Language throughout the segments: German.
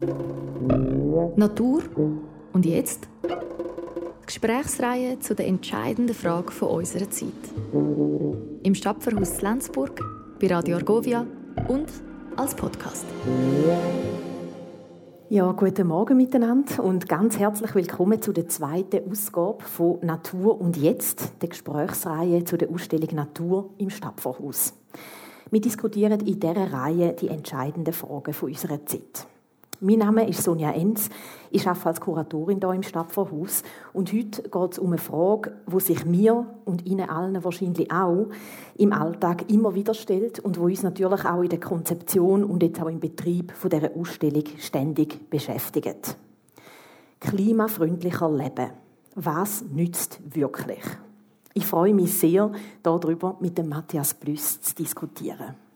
Natur und jetzt? Gesprächsreihe zu der entscheidenden Frage von unserer Zeit. Im Stadtverhaus Lenzburg, bei Radio Argovia und als Podcast. Ja, guten Morgen miteinander und ganz herzlich willkommen zu der zweiten Ausgabe von Natur und Jetzt, der Gesprächsreihe zu der Ausstellung Natur im Stadtvorhaus. Wir diskutieren in dieser Reihe die entscheidenden Fragen unserer Zeit. Mein Name ist Sonja Enz. Ich arbeite als Kuratorin hier im Stadtvorhaus. Und heute geht es um eine Frage, die sich mir und Ihnen allen wahrscheinlich auch im Alltag immer wieder stellt und wo uns natürlich auch in der Konzeption und jetzt auch im Betrieb von dieser Ausstellung ständig beschäftigt. Klimafreundlicher Leben. Was nützt wirklich? Ich freue mich sehr, darüber mit dem Matthias Blüss zu diskutieren.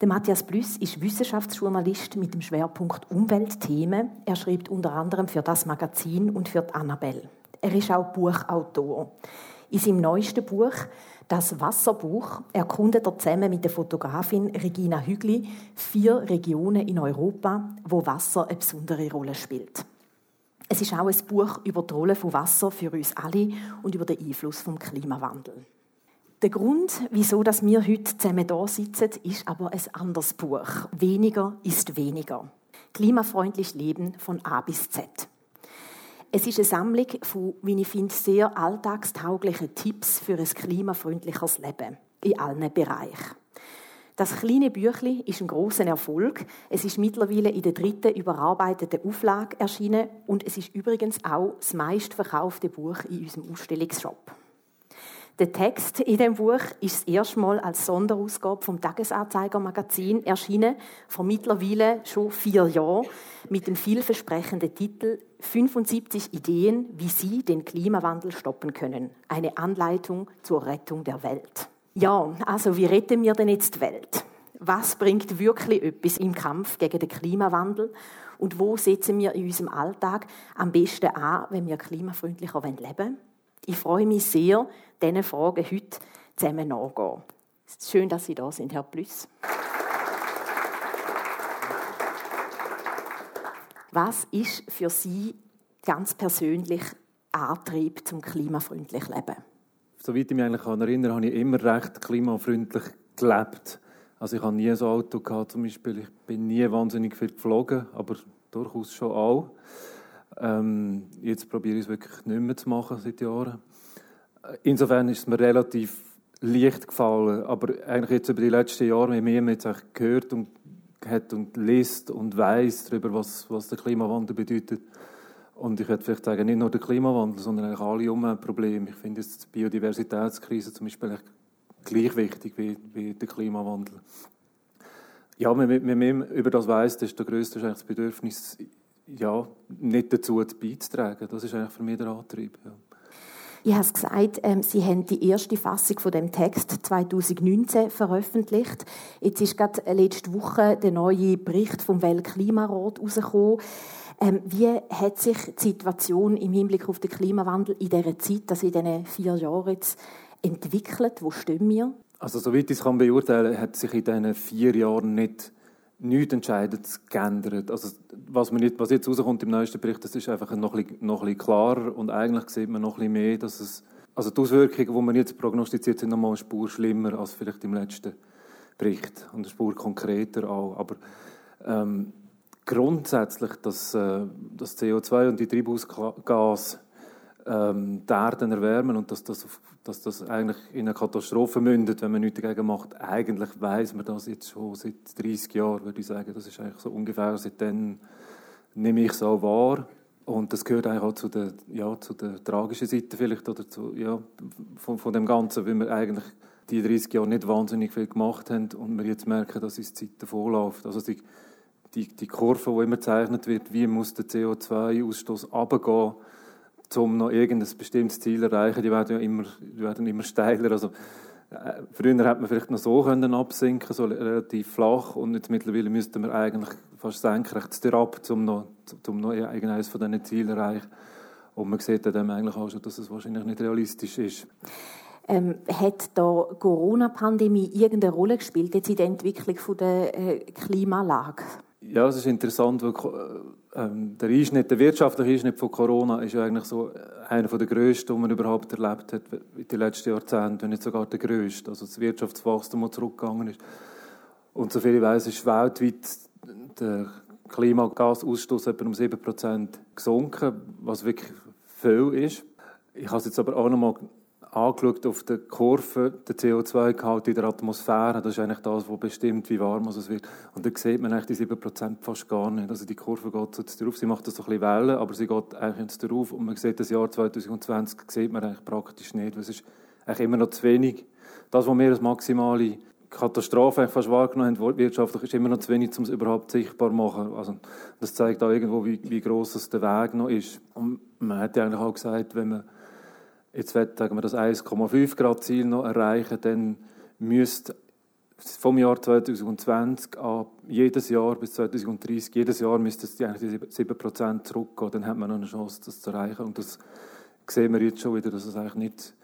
Der Matthias Blüss ist Wissenschaftsjournalist mit dem Schwerpunkt Umweltthemen. Er schreibt unter anderem für das Magazin und für die Annabelle. Er ist auch Buchautor. In seinem neuesten Buch, das Wasserbuch, erkundet er zusammen mit der Fotografin Regina Hügli vier Regionen in Europa, wo Wasser eine besondere Rolle spielt. Es ist auch ein Buch über die Rolle von Wasser für uns alle und über den Einfluss vom Klimawandel. Der Grund, wieso wir heute zusammen da sitzen, ist aber ein anderes Buch. Weniger ist weniger. Klimafreundlich Leben von A bis Z. Es ist eine Sammlung von, wie ich finde, sehr alltagstauglichen Tipps für ein klimafreundliches Leben in allen Bereichen. Das kleine Büchlein ist ein großer Erfolg. Es ist mittlerweile in der dritten überarbeiteten Auflage erschienen und es ist übrigens auch das meistverkaufte Buch in unserem Ausstellungsshop. Der Text in dem Buch ist das erste Mal als Sonderausgabe vom Tagesanzeiger Magazin erschienen, vor mittlerweile schon vier Jahren, mit dem vielversprechenden Titel 75 Ideen, wie Sie den Klimawandel stoppen können. Eine Anleitung zur Rettung der Welt. Ja, also wie retten wir denn jetzt die Welt? Was bringt wirklich etwas im Kampf gegen den Klimawandel? Und wo setzen wir in unserem Alltag am besten an, wenn wir klimafreundlicher leben wollen? Ich freue mich sehr, diesen Fragen heute zusammen nachzugehen. Schön, dass Sie da sind, Herr Plüss. Was ist für Sie ganz persönlich Antrieb zum klimafreundlichen Leben? Soweit ich mich eigentlich erinnere, habe ich immer recht klimafreundlich gelebt. Also ich habe nie ein Auto gehabt, zum Beispiel. Ich bin nie wahnsinnig viel geflogen, aber durchaus schon auch. Ähm, jetzt probiere ich es wirklich nicht mehr zu machen seit Jahren. Insofern ist es mir relativ leicht gefallen, aber eigentlich jetzt über die letzten Jahre, wie man jetzt gehört und hat und liest und weiß darüber, was, was der Klimawandel bedeutet. Und ich würde vielleicht sagen, nicht nur der Klimawandel, sondern eigentlich alle Umweltprobleme. Ich finde die Biodiversitätskrise zum Beispiel gleich wichtig wie, wie der Klimawandel. Ja, wenn man über das weiß, desto größer ist eigentlich das Bedürfnis, ja, nicht dazu beizutragen. Das ist eigentlich für mich der Antrieb. Ja. Ich habe es gesagt, ähm, Sie haben die erste Fassung von dem Text 2019 veröffentlicht. Jetzt ist gerade letzte Woche der neue Bericht vom Weltklimarat rausgekommen. Ähm, wie hat sich die Situation im Hinblick auf den Klimawandel in dieser Zeit, also in diesen vier Jahren jetzt, entwickelt? Wo stehen wir? Also soweit ich es beurteilen kann, hat sich in diesen vier Jahren nicht nichts entscheidend geändert. Also, was, man nicht, was jetzt rauskommt im neuesten Bericht, das ist einfach noch ein, bisschen, noch ein bisschen klarer und eigentlich sieht man noch ein bisschen mehr, dass es, also die Auswirkungen, die man jetzt prognostiziert, sind noch mal eine Spur schlimmer als vielleicht im letzten Bericht und eine Spur konkreter auch. Aber ähm, grundsätzlich, dass äh, das CO2 und die Treibhausgase ähm, die Erde erwärmen und dass das, dass das eigentlich in eine Katastrophe mündet, wenn man nichts dagegen macht. Eigentlich weiß man das jetzt schon seit 30 Jahren, würde ich sagen. Das ist eigentlich so ungefähr seitdem nehme ich es auch wahr. Und das gehört eigentlich auch zu der, ja, zu der tragischen Seite vielleicht oder zu, ja, von, von dem Ganzen, weil wir eigentlich die 30 Jahre nicht wahnsinnig viel gemacht haben und wir jetzt merken, dass uns die Zeit davonläuft. Also die, die, die Kurve, die immer gezeichnet wird, wie muss der CO2-Ausstoß runtergehen, um noch irgendein bestimmtes Ziel zu erreichen, die werden ja immer, die werden immer steiler. Also, äh, früher hätte man vielleicht noch so können absinken, so relativ flach, und jetzt mittlerweile müssten wir eigentlich fast senkrecht ab, um noch, um noch irgendeines von diesen Zielen zu erreichen. Und man sieht dann eigentlich auch schon, dass es wahrscheinlich nicht realistisch ist. Ähm, hat da Corona-Pandemie irgendeine Rolle gespielt jetzt in der Entwicklung von der äh, Klimalage? Ja, es ist interessant, weil ähm, der Einschnitt, der wirtschaftliche Einschnitt von Corona ist ja eigentlich so einer der grössten, den man überhaupt erlebt hat in den letzten Jahrzehnten, wenn nicht sogar der grösste. Also das Wirtschaftswachstum, das zurückgegangen ist. Und soviel ich weiß, ist weltweit der Klimagasausstoß etwa um 7% gesunken, was wirklich viel ist. Ich habe es jetzt aber auch noch mal angeschaut auf der Kurve, der CO2-Gehalt in der Atmosphäre, das ist eigentlich das, was bestimmt, wie warm es wird. Und da sieht man eigentlich die 7% fast gar nicht. Also die Kurve geht so drauf, sie macht das so ein bisschen Wellen, aber sie geht eigentlich jetzt drauf und man sieht das Jahr 2020 sieht man eigentlich praktisch nicht, weil es ist eigentlich immer noch zu wenig. Das, was wir als maximale Katastrophe fast wahrgenommen haben, wirtschaftlich, ist immer noch zu wenig, um es überhaupt sichtbar zu machen. Also, das zeigt auch irgendwo, wie, wie gross der Weg noch ist. Und man hat ja eigentlich auch gesagt, wenn man jetzt will, sagen wir, das 1,5 Grad Ziel noch erreichen, dann müsste vom Jahr 2020 an jedes Jahr bis 2030, jedes Jahr müsste es eigentlich die 7 Prozent zurückgehen. Dann hat man noch eine Chance, das zu erreichen. Und das sehen wir jetzt schon wieder, dass es eigentlich nicht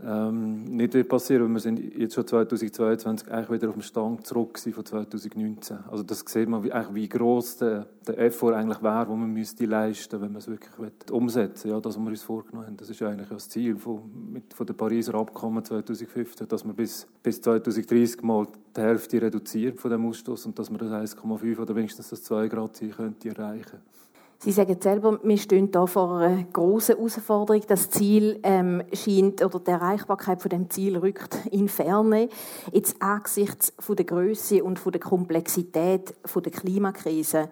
ähm, nicht passieren, weil wir sind jetzt schon 2022 eigentlich wieder auf dem Stand zurück von 2019. Also das sieht man, wie, wie gross der, der Effort eigentlich wäre, den man müsste leisten, wenn man es wirklich umsetzen ja, das, was wir uns vorgenommen haben. Das ist eigentlich das Ziel von, mit, von der Pariser Abkommen 2015, dass wir bis, bis 2030 mal die Hälfte reduzieren von dem Ausstoß und dass wir das 1,5 oder wenigstens das 2 Grad Ziel könnte erreichen Sie sagen selber, wir stehen da vor einer großen Herausforderung. Das Ziel ähm, scheint, oder die Erreichbarkeit von dem Ziel rückt in Ferne. Jetzt angesichts von der Größe und von der Komplexität von der Klimakrise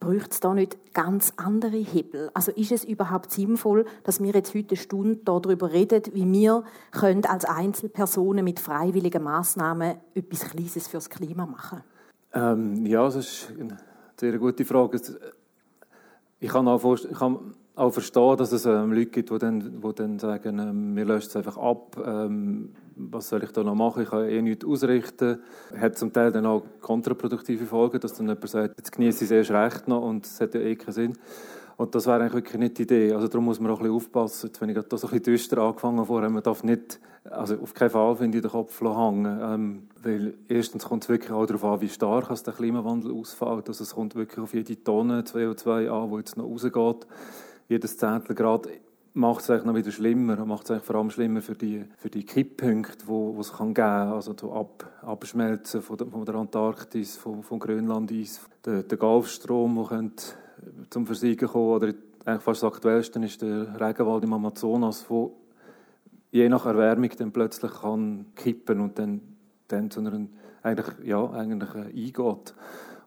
bräuchte es da nicht ganz andere Hebel? Also ist es überhaupt sinnvoll, dass wir jetzt heute eine Stunde darüber reden, wie wir können als Einzelpersonen mit freiwilligen Maßnahmen etwas Kleines fürs Klima machen? Ähm, ja, das ist eine sehr gute Frage ich kann auch, auch verstehen, dass es ähm, Leute gibt, die dann, die dann sagen, ähm, wir löschen es einfach ab, ähm, was soll ich da noch machen, ich kann eh nichts ausrichten. Hat zum Teil dann auch kontraproduktive Folgen, dass dann jemand sagt, jetzt genieße ich es erst recht noch und es hat ja eh keinen Sinn. Und das wäre eigentlich wirklich nicht die Idee. Also darum muss man auch ein bisschen aufpassen. Jetzt, wenn ich da so ein bisschen düster angefangen habe, man darf nicht, also auf keinen Fall finde ich den Kopf hängen. Ähm, weil erstens kommt es wirklich auch darauf an, wie stark der Klimawandel ausfällt. Also es kommt wirklich auf jede Tonne CO2 an, die jetzt noch rausgeht. Jedes Zehntel Grad macht es eigentlich noch wieder schlimmer. Macht es eigentlich vor allem schlimmer für die, für die Kipppunkte, wo es kann geben kann. Also das Ab, Abschmelzen von der, von der Antarktis, von, von Grönland-Eis, der, der Golfstrom, der könnte zum Versiegen kommen. Oder eigentlich fast das Aktuellste ist der Regenwald im Amazonas, wo je nach Erwärmung dann plötzlich kann kippen und dann, dann zu einer, eigentlich, ja, eigentlich eingeht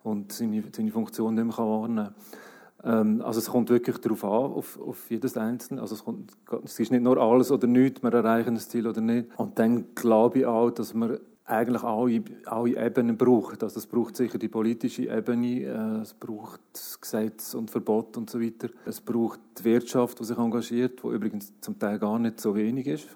und seine, seine Funktion nicht mehr wahrnehmen kann. Ähm, also es kommt wirklich darauf an, auf, auf jedes Einzelne. Also es, kommt, es ist nicht nur alles oder nichts, wir erreichen das Ziel oder nicht. Und dann glaube ich auch, dass wir eigentlich alle, alle Ebenen braucht. Also es braucht sicher die politische Ebene, äh, es braucht Gesetz und Verbot und so weiter. Es braucht die Wirtschaft, die sich engagiert, die übrigens zum Teil gar nicht so wenig ist.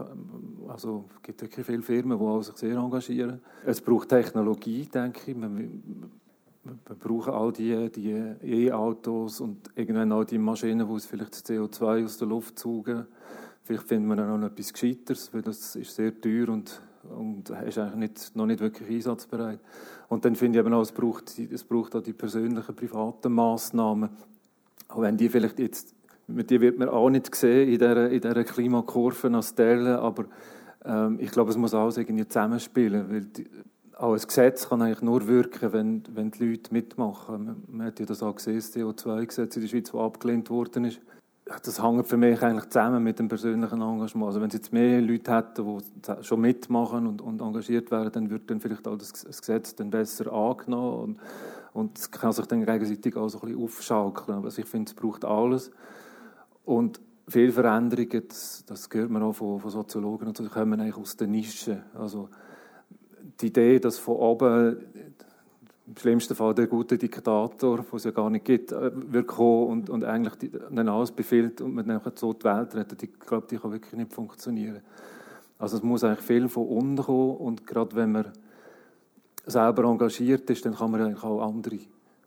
Also es gibt wirklich viele Firmen, die sich sehr engagieren. Es braucht Technologie, denke ich. Wir, wir brauchen all die, die E-Autos und irgendwann auch die Maschinen, die vielleicht das CO2 aus der Luft saugen. Vielleicht finden wir dann noch etwas Gescheiteres, weil das ist sehr teuer und und ist eigentlich nicht, noch nicht wirklich einsatzbereit. Und dann finde ich eben auch, es braucht, es braucht auch die persönlichen, privaten Massnahmen. Auch wenn die vielleicht jetzt, die wird man auch nicht sehen in dieser, in dieser Klimakurve als Stelle, aber ähm, ich glaube, es muss alles irgendwie zusammenspielen, weil die, auch ein Gesetz kann eigentlich nur wirken, wenn, wenn die Leute mitmachen. Man, man hat ja das auch gesehen, das CO2-Gesetz in der Schweiz, das abgelehnt worden ist das hängt für mich eigentlich zusammen mit dem persönlichen Engagement. Also wenn es jetzt mehr Leute hätten, die schon mitmachen und, und engagiert wären, dann würde dann vielleicht auch das, das Gesetz dann besser angenommen und, und es kann sich dann gegenseitig auch so ein bisschen aufschaukeln. Also ich finde, es braucht alles. Und viele Veränderungen, das, das gehört man auch von, von Soziologen, und so, kommen eigentlich aus der Nische. Also die Idee, dass von oben im schlimmsten Fall der gute Diktator, den es ja gar nicht gibt, äh, wird kommen und, und eigentlich die, alles befiehlt und man dann so die Welt rettet. Ich glaube, die kann wirklich nicht funktionieren. Also es muss eigentlich viel von unten kommen und gerade wenn man selber engagiert ist, dann kann man eigentlich auch andere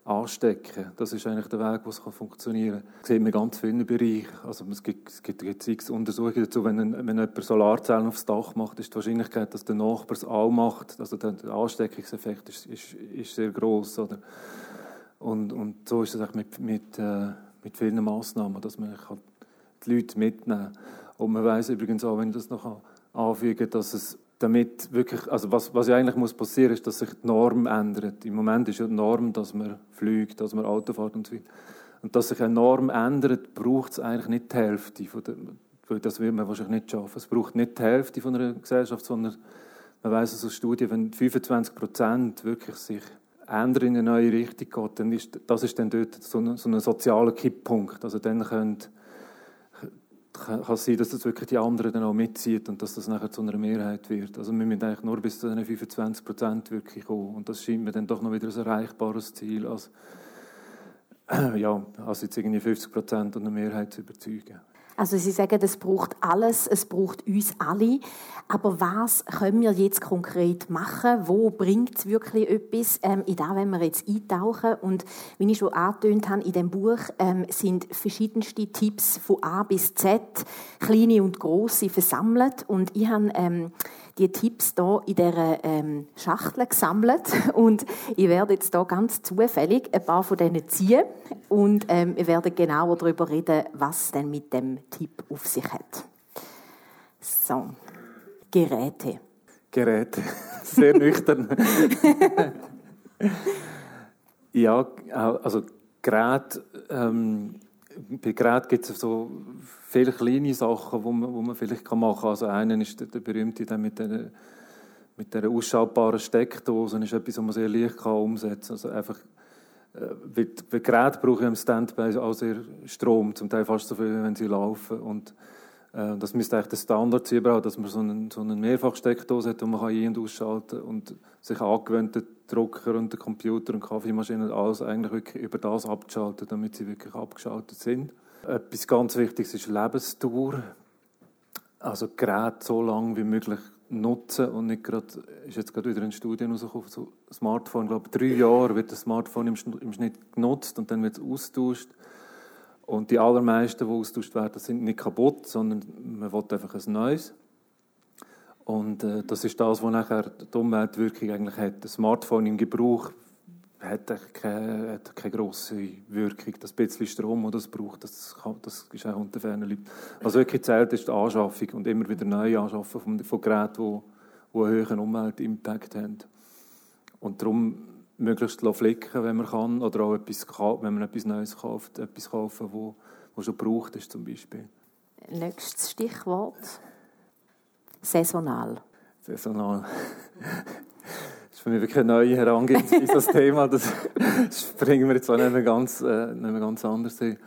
anstecken. Das ist eigentlich der Weg, es funktionieren kann. Das sieht man in ganz vielen Bereichen. Also es gibt, es gibt jetzt Untersuchungen dazu, wenn, wenn jemand Solarzellen aufs Dach macht, ist die Wahrscheinlichkeit, dass der Nachbar es auch macht, also der Ansteckungseffekt ist, ist, ist sehr groß. Oder? Und, und so ist es mit, mit, äh, mit vielen Massnahmen, dass man halt die Leute mitnehmen kann. Und man weiß übrigens auch, wenn ich das noch anfügen dass es damit wirklich, also was, was ja eigentlich muss passieren, ist, dass sich die Norm ändert. Im Moment ist ja die Norm, dass man fliegt, dass man Auto fährt und so weiter. Und dass sich eine Norm ändert, braucht es eigentlich nicht die Hälfte von der, weil das wird man wahrscheinlich nicht schaffen. Es braucht nicht die Hälfte von einer Gesellschaft, sondern man weiß aus Studien, wenn 25 Prozent wirklich sich ändern in eine neue Richtung geht, dann ist das ist dann dort so ein, so ein sozialer Kipppunkt. Also dann könnt, kann sein, dass das wirklich die anderen dann auch mitzieht und dass das nachher zu einer Mehrheit wird. Also wir müssen eigentlich nur bis zu den 25 Prozent wirklich kommen. Und das scheint mir dann doch noch wieder ein erreichbares Ziel, als, ja, als jetzt irgendwie 50 Prozent und eine Mehrheit zu überzeugen. Also Sie sagen, es braucht alles, es braucht uns alle. Aber was können wir jetzt konkret machen? Wo bringt es wirklich etwas? Ähm, in das wenn wir jetzt eintauchen. Und wie ich schon angetönt habe, in dem Buch ähm, sind verschiedenste Tipps von A bis Z, kleine und große, versammelt. Und ich habe ähm, die Tipps hier in dieser ähm, Schachtel gesammelt. Und ich werde jetzt hier ganz zufällig ein paar von denen ziehen. Und ähm, wir werden genauer darüber reden, was denn mit dem Tipp auf sich hat. So. Geräte. Geräte. Sehr nüchtern. ja, also Geräte, ähm, bei Geräten gibt es so viele kleine Sachen, die man, wo man vielleicht machen kann. Also einen ist der, der berühmte der mit der, mit der ausschaltbaren Steckdose. Das ist etwas, was man sehr leicht kann umsetzen kann. Also einfach, äh, weil, weil Geräte brauchen im Standby auch sehr Strom, zum Teil fast so viel, wenn sie laufen. Und das müsste eigentlich der Standard sein, dass man so einen, so einen Mehrfachsteckdose hat, die man ein- und ausschalten kann und sich angewöhnt, den Drucker und den Computer und Kaffeemaschine alles eigentlich wirklich über das abzuschalten, damit sie wirklich abgeschaltet sind. Etwas ganz Wichtiges ist Lebensdauer. Also Geräte so lange wie möglich nutzen und nicht gerade, ist jetzt gerade wieder in Studien rausgekommen, so Smartphone, ich glaube drei Jahre wird das Smartphone im Schnitt genutzt und dann wird es austauscht. Und die allermeisten, die austauscht werden, sind nicht kaputt, sondern man will einfach ein neues. Und äh, das ist das, was nachher die Umweltwirkung eigentlich hat. Das Smartphone im Gebrauch hat keine, hat keine grosse Wirkung. Das bisschen Strom, das es braucht, das, kann, das ist auch unter fernen Leuten. Was wirklich zählt, ist die Anschaffung und immer wieder neu anschaffen von, von Geräten, die, einen hohen Umweltimpact haben. Und darum möglichst flicken, wenn man kann, oder auch etwas, wenn man etwas Neues kauft, etwas kaufen, wo, wo schon gebraucht ist zum Beispiel. Nächstes Stichwort. Saisonal. Saisonal. Das ist für mich wirklich eine neue Herangehensweise an das Thema. Das springen wir jetzt auch nicht mehr ganz, äh, nicht mehr ganz anders hin.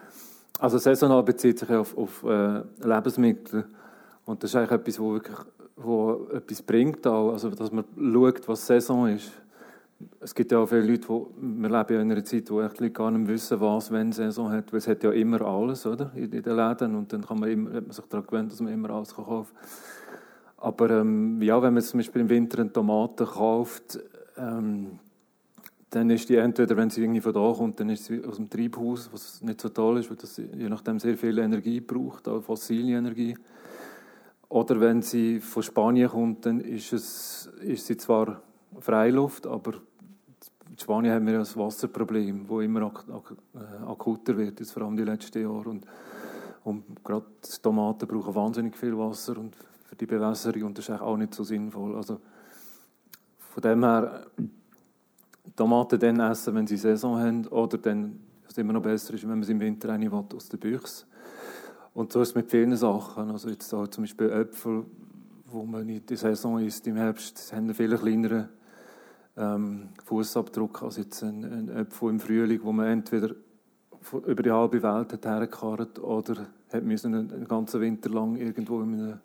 Also saisonal bezieht sich auf, auf äh, Lebensmittel. Und das ist eigentlich etwas, wo wirklich wo etwas bringt auch. Also, dass man schaut, was Saison ist. Es gibt ja auch viele Leute, die, wir leben ja in einer Zeit, wo echt gar nicht wissen, was, wenn Saison hat. Weil es hat ja immer alles, oder? In, den Läden. Und dann kann man immer, hat man sich daran gewöhnt, dass man immer alles kann. Aber ähm, ja, wenn man zum Beispiel im Winter eine Tomate kauft, ähm, dann ist die entweder, wenn sie irgendwie von da kommt, dann ist sie aus dem Treibhaus, was nicht so toll ist, weil das je nachdem sehr viel Energie braucht, auch fossile Energie. Oder wenn sie von Spanien kommt, dann ist, es, ist sie zwar Freiluft, aber in Spanien haben wir ja das Wasserproblem, das immer ak ak äh, akuter wird, jetzt vor allem die letzten Jahre. Und, und gerade Tomaten brauchen wahnsinnig viel Wasser und für die Bewässerung und das ist auch nicht so sinnvoll. Also von dem her Tomaten dann essen, wenn sie Saison haben oder dann, was immer noch besser ist, wenn man sie im Winter eine will, aus der Büchse. Und so ist es mit vielen Sachen. Also jetzt auch zum Beispiel Äpfel, wo man in der Saison isst, im Herbst, haben einen viel kleineren ähm, Fußabdruck als jetzt ein, ein Äpfel im Frühling, wo man entweder über die halbe Welt hat hergekarrt oder hat müssen einen, ganzen Winter lang irgendwo in einem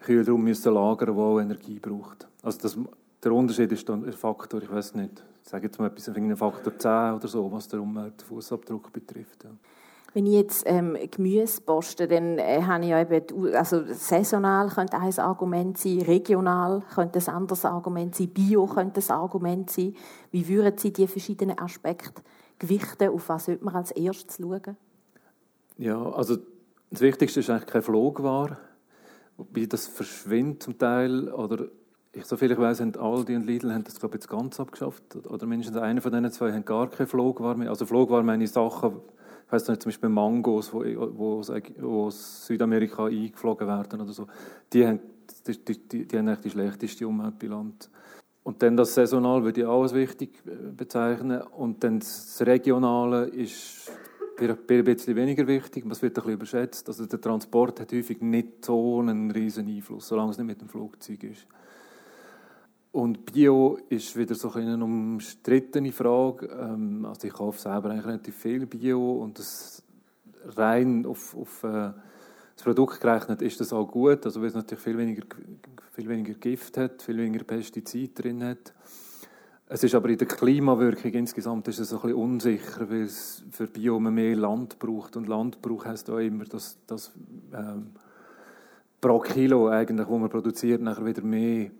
Kühlraum müssen lagern, wo auch Energie braucht. Also das, der Unterschied ist dann ein Faktor, ich weiß nicht, ich sage jetzt mal etwas, Faktor 10 oder so, was der Umweltfußabdruck betrifft. Ja. Wenn ich jetzt ähm, Gemüse poste, dann äh, habe ich ja eben, also saisonal könnte ein Argument sein, regional könnte ein anderes Argument sein, Bio könnte ein Argument sein. Wie würden Sie die verschiedenen Aspekte gewichten? Auf was sollte man als erstes schauen? Ja, also das Wichtigste ist eigentlich keine Flugware, wobei das verschwindet zum Teil oder ich so viel ich weiß, haben Aldi und Lidl haben das glaube ich jetzt ganz abgeschafft oder mindestens einer von diesen zwei haben gar keine Flugware mehr. Also Flugware meine Sachen, ich weiß nicht, zum Beispiel Mangos, wo aus Südamerika eingeflogen werden oder so, die haben die, die, die, die haben die schlechteste Umweltbilanz. Und dann das Saisonal würde ich auch als wichtig äh, bezeichnen. Und dann das Regionale ist ein bisschen weniger wichtig, das wird ein bisschen überschätzt. Also der Transport hat häufig nicht so einen riesen Einfluss, solange es nicht mit dem Flugzeug ist. Und Bio ist wieder so eine umstrittene Frage. Ähm, also ich kaufe selber eigentlich relativ viel Bio und das rein auf, auf äh, das Produkt gerechnet ist das auch gut, also weil es natürlich viel weniger, viel weniger Gift hat, viel weniger Pestizide drin hat. Es ist aber in der Klimawirkung insgesamt ist es ein bisschen unsicher, weil es für Bio mehr Land braucht und Landbrauch heißt auch immer, dass, dass ähm, pro Kilo eigentlich, wo man produziert, nachher wieder mehr,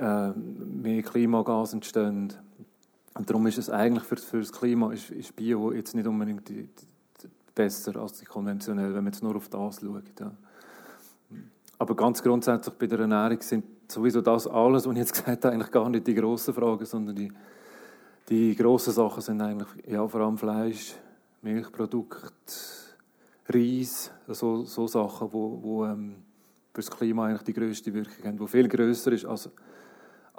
äh, mehr Klimagas entstehen. Und darum ist es eigentlich für, für das Klima ist, ist Bio jetzt nicht unbedingt die, die, besser als die konventionell, wenn man jetzt nur auf das schaut. Ja. Aber ganz grundsätzlich bei der Ernährung sind sowieso das alles, was ich jetzt gesagt habe, eigentlich gar nicht die grossen Fragen, sondern die, die grossen Sachen sind eigentlich ja, vor allem Fleisch, Milchprodukte, Reis, so, so Sachen, die wo, wo ähm, für das Klima eigentlich die grösste Wirkung haben, die viel grösser ist, als,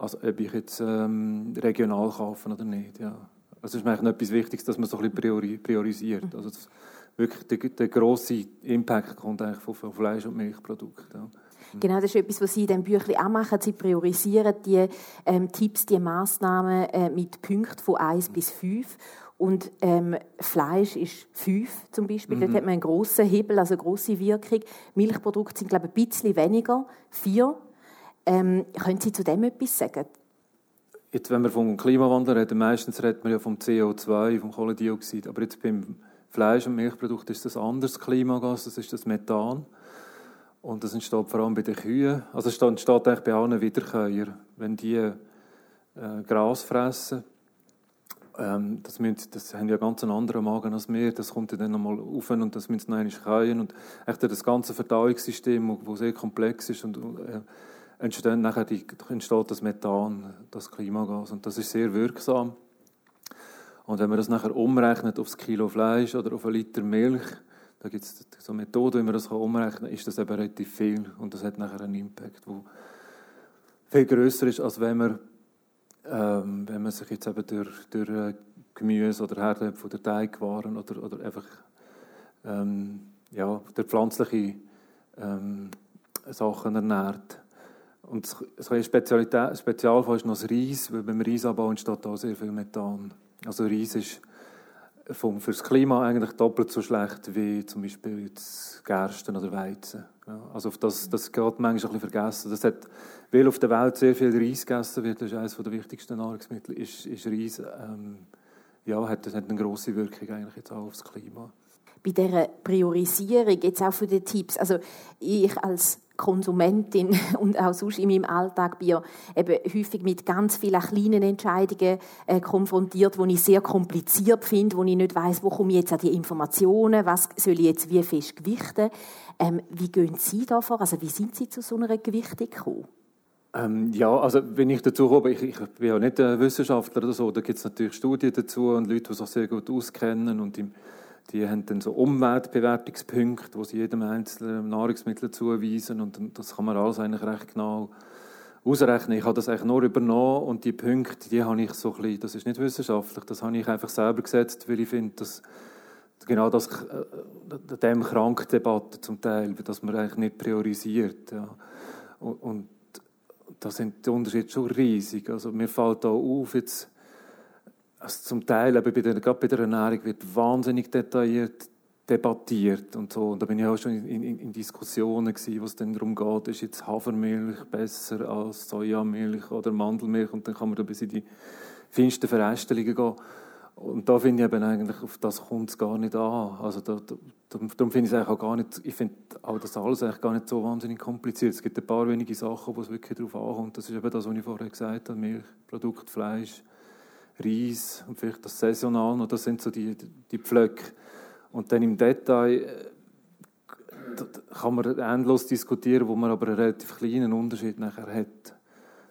als ob ich jetzt ähm, regional kaufe oder nicht. Ja. Also es ist mir eigentlich etwas Wichtiges, dass man so ein bisschen priorisiert. Also das, wirklich der, der grosse Impact kommt eigentlich von, von Fleisch- und Milchprodukten. Ja. Genau, das ist etwas, was Sie in diesem Büchlein auch machen. Sie priorisieren die ähm, Tipps, die Massnahmen äh, mit Punkten von 1 bis 5. Und ähm, Fleisch ist 5 zum Beispiel. Mhm. Dort hat man einen grossen Hebel, also eine grosse Wirkung. Milchprodukte sind, glaube ich, ein bisschen weniger, 4. Ähm, können Sie zu dem etwas sagen? Jetzt, wenn wir vom Klimawandel reden, meistens redet man ja vom CO2, vom Kohlendioxid. Aber jetzt beim Fleisch- und Milchprodukt ist das anderes Klimagas, das ist das Methan. Und das entsteht vor allem bei den Kühen. Also es entsteht eigentlich bei allen Wiederkäuern. Wenn die äh, Gras fressen, ähm, das, müssen, das haben ja ganz einen anderen Magen als wir, das kommt dann nochmal auf und das müssen sie noch einmal käuen. Und echt das ganze Verdauungssystem, das sehr komplex ist, und, äh, entsteht nachher die, entsteht das Methan, das Klimagas. Und das ist sehr wirksam. Und wenn man das nachher umrechnet aufs Kilo Fleisch oder auf einen Liter Milch, da gibt es so eine Methode, wie man das umrechnen kann, ist das eben relativ viel. Und das hat nachher einen Impact, der viel grösser ist, als wenn man, ähm, wenn man sich jetzt eben durch, durch äh, Gemüse oder Herdöpfe oder Teigwaren oder, oder einfach ähm, ja, durch pflanzliche ähm, Sachen ernährt. Und eine Spezialität, Spezialfall ist noch das Reis, weil beim Reisabbau entsteht auch sehr viel Methan. Also Reis ist vom, für das Klima eigentlich doppelt so schlecht wie zum Beispiel jetzt Gersten oder Weizen. Ja, also auf das, das geht manchmal ein bisschen vergessen. Das hat, weil auf der Welt sehr viel Reis gegessen wird, das ist eines der wichtigsten Nahrungsmittel, ist, ist Reis, ähm, ja, hat, hat eine grosse Wirkung eigentlich jetzt auch aufs Klima bei dieser Priorisierung, jetzt auch für die Tipps, also ich als Konsumentin und auch sonst in meinem Alltag bin eben häufig mit ganz vielen kleinen Entscheidungen äh, konfrontiert, die ich sehr kompliziert finde, wo ich nicht weiß, wo komme ich jetzt an die Informationen, was soll ich jetzt wie fest gewichten. Ähm, wie gehen Sie da vor? Also wie sind Sie zu so einer Gewichtung gekommen? Ähm, ja, also wenn ich dazu komme, ich, ich bin ja nicht ein Wissenschaftler oder so, da gibt es natürlich Studien dazu und Leute, die sich sehr gut auskennen und im die haben dann so Umweltbewertungspunkte, wo sie jedem einzelnen Nahrungsmittel zuweisen und das kann man alles eigentlich recht genau ausrechnen. Ich habe das eigentlich nur übernommen und die Punkte, die habe ich so ein bisschen, das ist nicht wissenschaftlich, das habe ich einfach selber gesetzt, weil ich finde, dass genau das, äh, dem Krankdebatte zum Teil, dass man eigentlich nicht priorisiert. Ja. Und, und da sind die Unterschiede schon riesig. Also mir fällt da auf, jetzt also zum Teil, eben bei der, gerade bei der Ernährung, wird wahnsinnig detailliert debattiert und so. Und da bin ich auch schon in, in, in Diskussionen gewesen, wo es darum geht, ist jetzt Hafermilch besser als Sojamilch oder Mandelmilch und dann kann man da bis in die feinsten Verästelungen gehen. Und da finde ich eben eigentlich, auf das kommt es gar nicht an. Also da, da, darum finde ich es auch gar nicht, ich finde auch das alles eigentlich gar nicht so wahnsinnig kompliziert. Es gibt ein paar wenige Sachen, wo es wirklich darauf ankommt. Das ist eben das, was ich vorher gesagt habe, Milch, Produkt, Fleisch, Reis und vielleicht das Saisonal das sind so die, die Pflöcke. Und dann im Detail äh, kann man endlos diskutieren, wo man aber einen relativ kleinen Unterschied nachher hat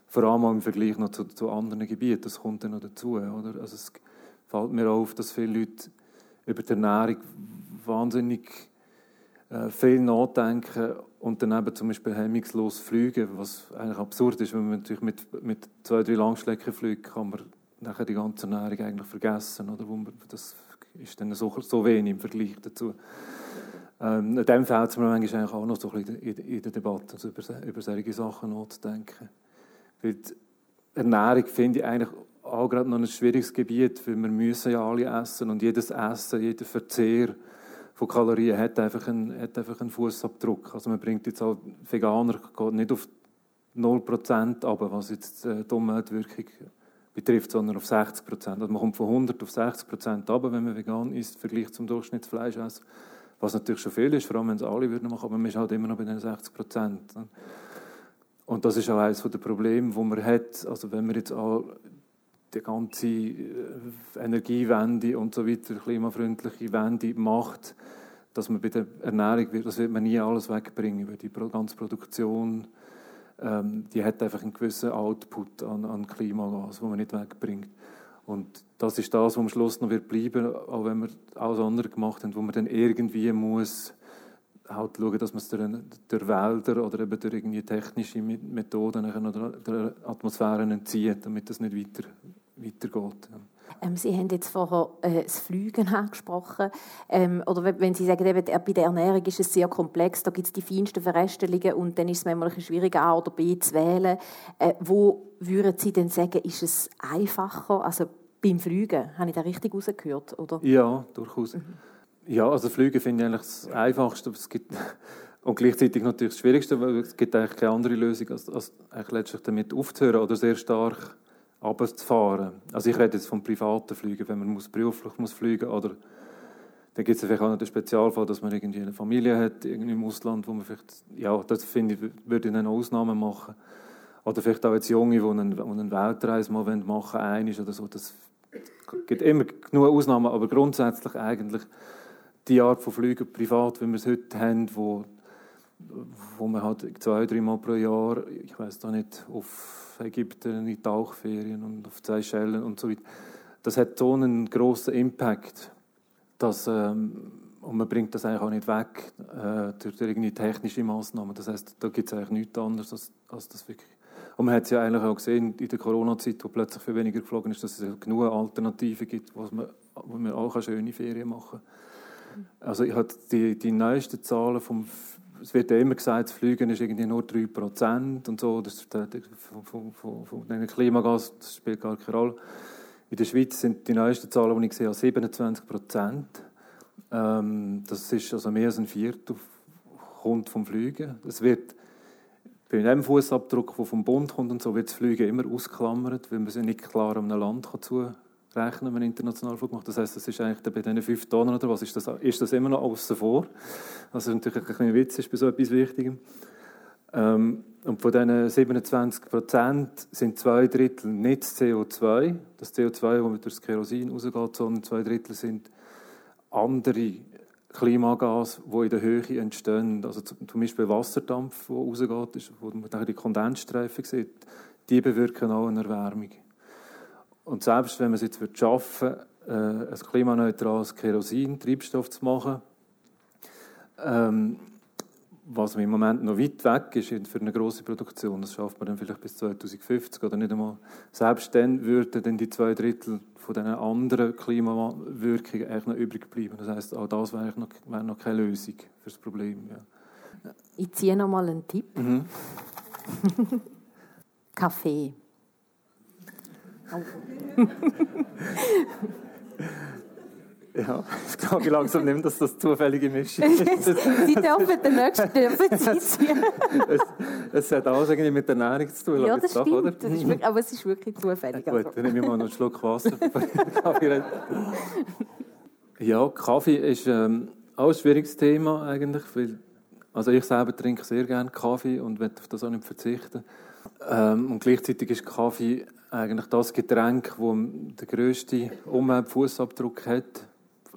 Vor allem im Vergleich noch zu, zu anderen Gebieten, das kommt dann noch dazu. Oder? Also es fällt mir auf, dass viele Leute über die Ernährung wahnsinnig äh, viel nachdenken und dann eben zum Beispiel hemmungslos fliegen, was eigentlich absurd ist, wenn man natürlich mit, mit zwei, drei Langstrecken fliegt, kann man nachher die ganze Ernährung eigentlich vergessen, oder? Das ist dann so, so wenig im Vergleich dazu. Ähm, in dem fällt es mir manchmal auch noch so ein bisschen in, der Debatte, also über, über solche Sachen nachzudenken. Weil Ernährung finde ich eigentlich auch gerade noch ein schwieriges Gebiet, weil wir müssen ja alle essen und jedes Essen, jeder Verzehr von Kalorien hat einfach einen, einen Fußabdruck. Also man bringt jetzt auch Veganer nicht auf 0% aber was jetzt äh, die Umweltwirkung betrifft, sondern auf 60% Also man kommt von 100 auf 60 Prozent runter, wenn man vegan isst, im Vergleich zum Durchschnittsfleisch essen. Was natürlich schon viel ist, vor allem wenn es alle würden machen, aber man ist halt immer noch bei den 60 Prozent. Und das ist auch eines der Probleme, die man hat. Also wenn man jetzt all die ganze äh, Energiewende und so weiter, klimafreundliche Wende macht, dass man bei der Ernährung, das wird man nie alles wegbringen, weil die ganze Produktion, ähm, die hat einfach einen gewissen Output an, an Klimagas, den man nicht wegbringt. Und das ist das, was am Schluss noch wird bleiben, auch wenn wir alles andere gemacht haben, wo man dann irgendwie muss halt schauen, dass man es durch, durch Wälder oder eben durch irgendwie technische Methoden oder der Atmosphäre entzieht, damit das nicht weiter, weitergeht. Ähm, Sie haben jetzt vorher äh, das Fliegen angesprochen. Ähm, oder wenn Sie sagen, eben, bei der Ernährung ist es sehr komplex, da gibt es die feinsten Verästelungen und dann ist es manchmal ein schwierig, A oder B zu wählen. Äh, wo würden Sie denn sagen, ist es einfacher? Also beim Fliegen, habe ich da richtig rausgehört? Oder? Ja, durchaus. Mhm. Ja, also Fliegen finde ich eigentlich das Einfachste. Es gibt und gleichzeitig natürlich das Schwierigste, weil es gibt eigentlich keine andere Lösung, als, als eigentlich letztlich damit aufzuhören oder sehr stark runterzufahren. Also ich rede jetzt vom privaten Fliegen, wenn man muss beruflich muss fliegen oder dann gibt es vielleicht auch noch den Spezialfall, dass man irgendwie eine Familie hat irgendwie im Ausland, wo man vielleicht, ja, das finde ich, würde ich eine Ausnahme machen. Oder vielleicht auch jetzt Junge, die eine, die eine Weltreise mal machen wollen, oder so. Das gibt immer genug Ausnahmen, aber grundsätzlich eigentlich die Art von Flügen privat, wie wir es heute haben, wo, wo man halt zwei, dreimal pro Jahr, ich weiß da nicht, auf Ägypten in Tauchferien und auf Seychellen und so weiter, das hat so einen großen Impact, dass ähm, und man bringt das eigentlich auch nicht weg äh, durch irgendwie technische Maßnahmen. Das heißt, da gibt es eigentlich nichts anderes als, als das wirklich. Und man hat es ja eigentlich auch gesehen in der Corona-Zeit, wo plötzlich viel weniger geflogen ist, dass es genug Alternativen gibt, wo man, wo man auch schöne Ferien machen kann. Also ich hatte die, die neuesten Zahlen vom es wird ja immer gesagt, das Fliegen ist irgendwie nur 3% und so, das, von, von, von, von den Klimagas, das spielt gar keine Rolle. In der Schweiz sind die neuesten Zahlen, die ich sehe, 27% Ähm, das ist also mehr als ein Viertel kommt vom Fliegen. Es wird bei dem Fußabdruck, der vom Bund kommt und so, wird das Fliegen immer ausklammert, weil man sich nicht klar um ein Land zu rechnen, wenn international Flug macht. Das heißt, das ist eigentlich bei diesen fünf Tonnen oder was, ist das, ist das immer noch außen vor. Also natürlich ein kleiner Witz ist bei so etwas Wichtigem. Ähm, und von diesen 27 Prozent sind zwei Drittel nicht CO2. Das CO2, das durch das Kerosin rausgeht, sondern zwei Drittel sind andere Klimagase, die in der Höhe entstehen. Also zum Beispiel Wasserdampf, der rausgeht, wo man die Kondensstreifen sieht, die bewirken auch eine Erwärmung. Und selbst wenn man es jetzt schaffen würde, äh, ein klimaneutrales Kerosin, Treibstoff zu machen, ähm, was im Moment noch weit weg ist für eine große Produktion, das schafft man dann vielleicht bis 2050 oder nicht einmal. Selbst dann würden dann die zwei Drittel von diesen anderen Klimawirkungen eigentlich noch übrig bleiben. Das heißt, auch das wäre noch, wäre noch keine Lösung für das Problem. Ja. Ich ziehe noch mal einen Tipp. Mhm. Kaffee. Ja, ich glaube langsam nicht, dass das zufällige Mischung ist. Sie dürfen den nächsten dürfen Sie ziehen. es, es hat alles irgendwie mit der Ernährung zu tun. Ja, das doch, stimmt. Oder? Das wirklich, aber es ist wirklich zufällig. Ja, gut, also. dann nehme ich mal noch einen Schluck Wasser. ja, Kaffee ist ähm, auch ein schwieriges Thema eigentlich, weil also ich selber trinke sehr gerne Kaffee und werde auf das auch nicht verzichten. Ähm, und gleichzeitig ist Kaffee eigentlich das Getränk, das den grössten Umweltfußabdruck hat.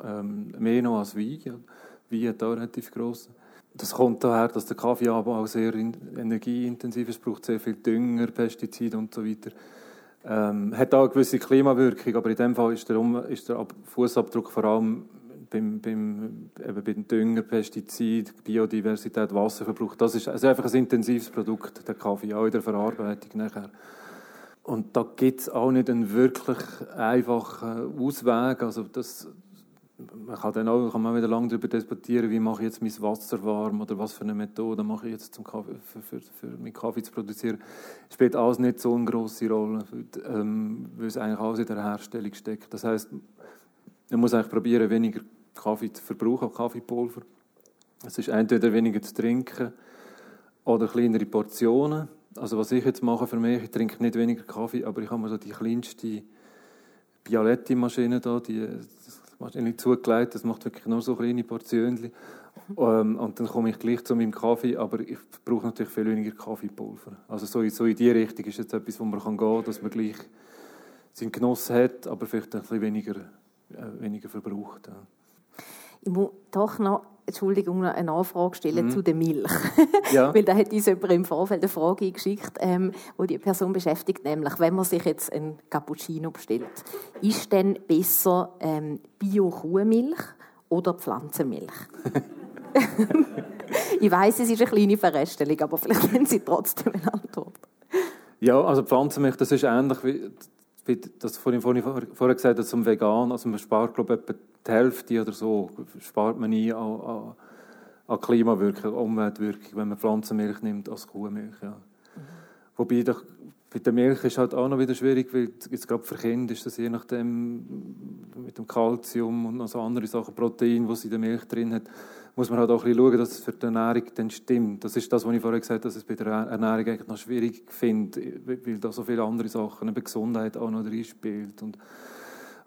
Ähm, mehr noch als Wein. Wein hat auch relativ grossen. das kommt daher, dass der Kaffeeanbau sehr energieintensiv ist, braucht sehr viel Dünger, Pestizide und so weiter. Ähm, hat auch eine gewisse Klimawirkung, aber in dem Fall ist der, um ist der Fußabdruck vor allem beim, beim, eben beim Dünger, Pestizid, Biodiversität, Wasserverbrauch. Das ist also einfach ein intensives Produkt, der Kaffee, auch in der Verarbeitung nachher. Und da gibt es auch nicht einen wirklich einfachen Ausweg. Also das, man kann dann auch kann man wieder lange darüber diskutieren, wie mache ich jetzt mein Wasser warm oder was für eine Methode mache ich jetzt, um Kaffee, für, für, für meinen Kaffee zu produzieren. Spielt alles nicht so eine große Rolle, ähm, weil es eigentlich alles in der Herstellung steckt. Das heißt, man muss eigentlich probieren, weniger Kaffee zu verbrauchen, Kaffeepulver. Es ist entweder weniger zu trinken oder kleinere Portionen. Also was ich jetzt mache für mich, ich trinke nicht weniger Kaffee, aber ich habe mir so die kleinste Bialetti-Maschine da, die wahrscheinlich zugelegt, das macht wirklich nur so kleine Portionen. Ähm, und dann komme ich gleich zu meinem Kaffee, aber ich brauche natürlich viel weniger Kaffeepulver. Also so, so in die Richtung ist jetzt etwas, wo man kann gehen kann, dass man gleich seinen Genuss hat, aber vielleicht ein bisschen weniger, äh, weniger verbraucht. Ja. Ich muss doch noch Entschuldigung, eine Nachfrage stellen mhm. zu der Milch. Ja. Weil da hat uns jemand im Vorfeld eine Frage geschickt, ähm, wo die Person beschäftigt, nämlich, wenn man sich jetzt ein Cappuccino bestellt, ist denn besser ähm, Bio-Kuhmilch oder Pflanzenmilch? ich weiß, es ist eine kleine Verreststellung, aber vielleicht haben Sie trotzdem eine Antwort. Ja, also Pflanzenmilch, das ist ähnlich wie das vorhin, vorhin, vorhin gesagt habe, zum Vegan. Also man spart, glaube ich, etwa die Hälfte oder so spart man nie an, an, an Klimawirkung, Umweltwirkung, wenn man Pflanzenmilch nimmt als Kuhmilch. Ja. Mhm. Wobei doch, bei der Milch ist halt auch noch wieder schwierig, weil jetzt gerade für Kinder ist das je nachdem mit dem Kalzium und noch so andere Sachen, Protein, was in der Milch drin hat, muss man halt auch ein bisschen schauen, dass es für die Ernährung dann stimmt. Das ist das, was ich vorher gesagt habe, dass ich es bei der Ernährung eigentlich noch schwierig finde, weil da so viele andere Sachen, eben Gesundheit auch noch drin spielt und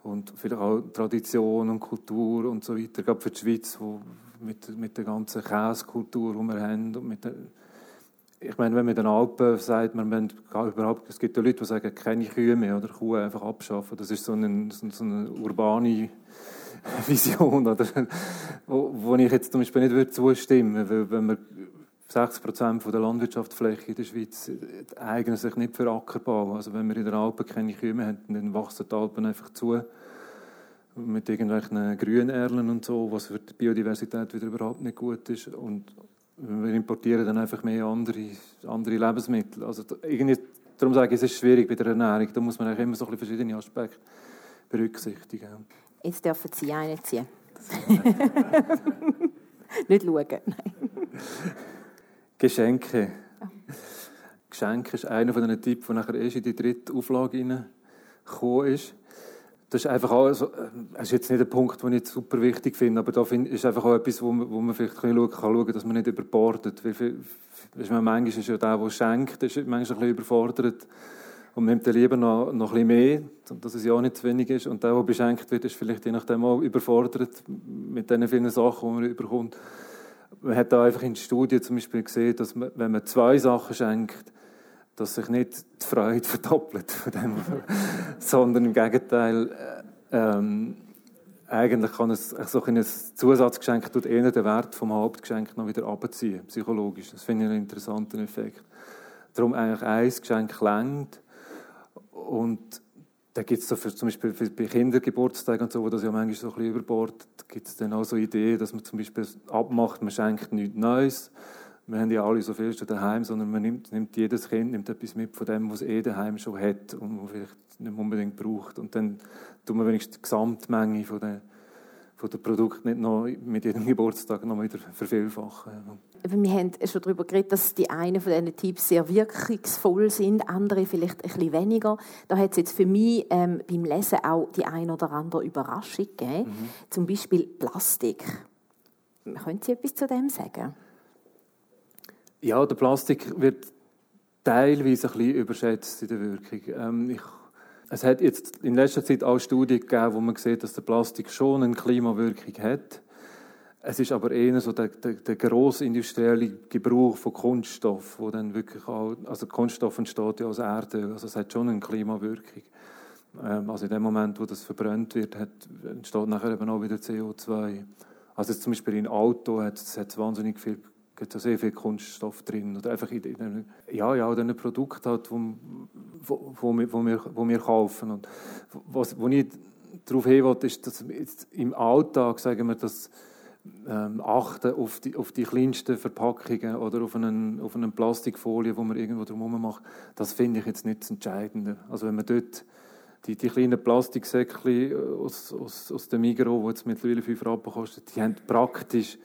und vielleicht auch Tradition und Kultur und so weiter. Gerade für die Schweiz, wo mit, mit der ganzen Käsekultur, die wir haben. Und mit der, ich meine, wenn man den Alpen sagt, man, man überhaupt, es gibt ja Leute, die sagen, keine Kühe mehr oder Kuh einfach abschaffen. Das ist so eine, so eine urbane Vision, oder, wo, wo ich jetzt zum Beispiel nicht würde zustimmen würde. Wenn man 60 Prozent der Landwirtschaftsfläche in der Schweiz eignen sich nicht für Ackerbau. Also wenn wir in den Alpen keine Kühe haben, dann wachsen die Alpen einfach zu mit irgendwelchen Grünerlen und so, was für die Biodiversität wieder überhaupt nicht gut ist. Und wir importieren dann einfach mehr andere, andere Lebensmittel. Also irgendwie, darum sage ich, es ist schwierig bei der Ernährung. Da muss man eigentlich immer so verschiedene Aspekte berücksichtigen. Jetzt dürfen Sie einen ziehen. nicht schauen, nein. Geschenke. Geschenke ist einer von den Tipps, der nachher erst in die dritte Auflage gekommen ist. Das ist einfach auch, also, das ist jetzt nicht ein Punkt, den ich super wichtig finde, aber da find, ist einfach auch etwas, wo man, wo man vielleicht kann schauen kann, dass man nicht überbordet. Weil, man, manchmal ist ja der, der schenkt, ist manchmal ein bisschen überfordert und man nimmt dann lieber noch, noch ein bisschen mehr, dass es ja auch nicht zu wenig ist. Und der, der beschenkt wird, ist vielleicht je nachdem auch überfordert mit den vielen Sachen, die man überkommt man hat da einfach in der Studie zum Beispiel gesehen, dass man, wenn man zwei Sachen schenkt, dass sich nicht die Freude verdoppelt von dem, sondern im Gegenteil, äh, ähm, eigentlich kann es so ein Zusatzgeschenk tut eher den Wert vom Hauptgeschenk noch wieder abziehen, psychologisch. Das finde ich einen interessanten Effekt. Darum eigentlich ein Geschenk längt und da gibt es so für, zum Beispiel für, bei Kindergeburtstagen und so, wo das ja manchmal so ein bisschen überbordet, gibt es dann auch so Ideen, dass man zum Beispiel abmacht, man schenkt nichts Neues. Wir haben ja alle so viel schon daheim, sondern man nimmt, nimmt jedes Kind nimmt etwas mit von dem, was es eh daheim schon hat und was vielleicht nicht unbedingt braucht. Und dann tut man wenigstens die Gesamtmenge von der von den Produkten nicht noch mit jedem Geburtstag noch wieder vervielfachen. Wir haben schon darüber geredet, dass die einen von diesen Tipps sehr wirkungsvoll sind, andere vielleicht ein bisschen weniger. Da hat es jetzt für mich ähm, beim Lesen auch die ein oder andere Überraschung gegeben. Mhm. Zum Beispiel Plastik. Können Sie etwas zu dem sagen? Ja, der Plastik wird teilweise ein bisschen überschätzt in der Wirkung. Ähm, ich es hat jetzt in letzter Zeit auch Studien gegeben, wo man sieht, dass der Plastik schon eine Klimawirkung hat. Es ist aber eher so der, der, der grosse Gebrauch von Kunststoff, wo dann wirklich auch, also Kunststoff entsteht ja aus Erde, also es hat schon eine Klimawirkung. Ähm, also in dem Moment, wo das verbrannt wird, hat, entsteht nachher eben auch wieder CO2. Also zum Beispiel in Auto hat es wahnsinnig viel gibt es sehr viel Kunststoff drin. Oder einfach in, in ja, ja, in Produkt halt, wo, wo, wo, wir, wo, wir, kaufen. Und was, wo ich darauf hin ist, dass im Alltag, sagen wir, das ähm, achten auf die, auf die kleinsten Verpackungen oder auf eine auf einen Plastikfolie, die man irgendwo drumherum macht, das finde ich jetzt nicht das Entscheidende. Also wenn man dort die, die kleinen Plastiksäckchen aus, aus, aus dem Migros, die jetzt mittlerweile 5 Rappen kosten, die haben praktisch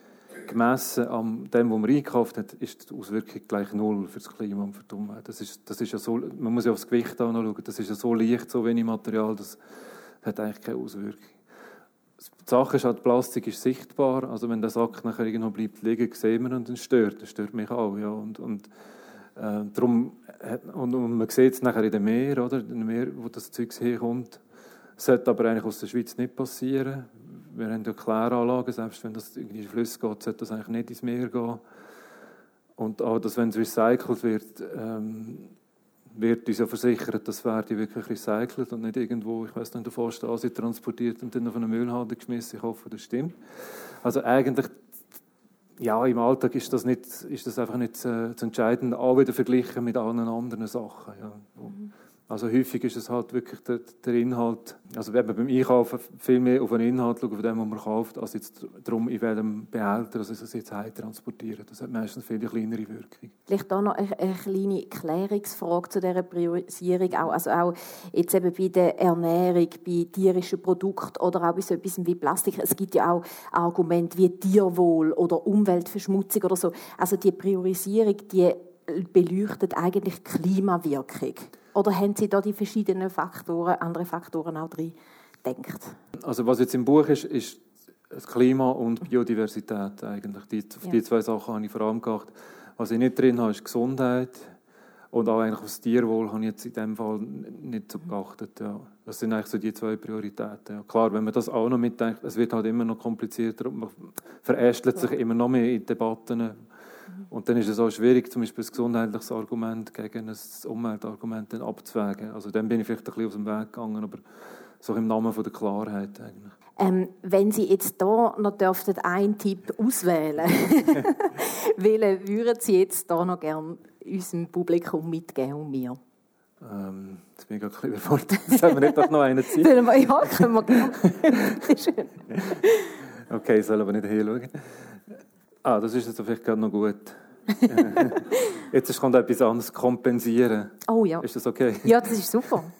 gemessen an dem, was man eingekauft hat, ist die Auswirkung gleich null für das Klima und für die Umwelt. Das ist, das ist ja so, man muss ja aufs Gewicht anschauen, das ist ja so leicht, so wenig Material, das hat eigentlich keine Auswirkung. Die Sache ist halt, Plastik ist sichtbar, also wenn der Sack nachher irgendwo bleibt liegen, sehen wir und dann stört, das stört mich auch, ja, und, und äh, darum, und, und, man sieht es nachher in dem Meer, oder, in dem Meer, wo das Zeug herkommt, das sollte aber eigentlich aus der Schweiz nicht passieren, wir haben ja Kläranlagen, selbst wenn das in die Flüsse geht, sollte das eigentlich nicht ins Meer gehen. Und auch, dass wenn es recycelt wird, ähm, wird uns ja versichert, das werde wirklich recycelt und nicht irgendwo, ich weiß nicht, in der Ostasien transportiert und dann auf eine Müllhalde geschmissen. Ich hoffe, das stimmt. Also eigentlich, ja, im Alltag ist das, nicht, ist das einfach nicht äh, zu entscheiden, auch wieder verglichen mit allen anderen Sachen. Ja. Mhm. Also häufig ist es halt wirklich der, der Inhalt, also wenn man beim Einkaufen viel mehr auf den Inhalt schaut, von dem, man kauft, als jetzt darum, in welchem Behälter also es jetzt heim transportieren. Das hat meistens viel kleinere Wirkung. Vielleicht auch noch eine, eine kleine Klärungsfrage zu dieser Priorisierung. Auch, also auch jetzt eben bei der Ernährung, bei tierischen Produkten oder auch bei so etwas wie Plastik. Es gibt ja auch Argumente wie Tierwohl oder Umweltverschmutzung oder so. Also die Priorisierung, die beleuchtet eigentlich Klimawirkung. Oder haben Sie da die verschiedenen Faktoren, andere Faktoren auch drin denkt? Also was jetzt im Buch ist, ist das Klima und Biodiversität eigentlich. Die, auf ja. die zwei Sachen habe ich vor allem geachtet. Was ich nicht drin habe, ist Gesundheit. Und auch eigentlich aufs Tierwohl habe ich jetzt in diesem Fall nicht so geachtet. Ja. Das sind eigentlich so die zwei Prioritäten. Ja. Klar, wenn man das auch noch mitdenkt, es wird halt immer noch komplizierter und man verästelt sich immer noch mehr in Debatten und dann ist es auch schwierig, zum Beispiel ein gesundheitliches Argument gegen ein Umweltargument abzuwägen. Also dann bin ich vielleicht ein bisschen aus dem Weg gegangen, aber so im Namen von der Klarheit eigentlich. Ähm, wenn Sie jetzt hier noch dürften einen Tipp auswählen, welchen würden Sie jetzt hier noch gerne unserem Publikum mitgeben und mir? Ähm, jetzt bin ich gerade ein bisschen überfordert. Sollen wir nicht doch noch einen ziehen? ja, können wir gerne. okay, ich soll aber nicht hinschauen. Ah, das ist jetzt vielleicht gerade noch gut. jetzt kommt etwas anderes, kompensieren. Oh ja. Ist das okay? Ja, das ist super.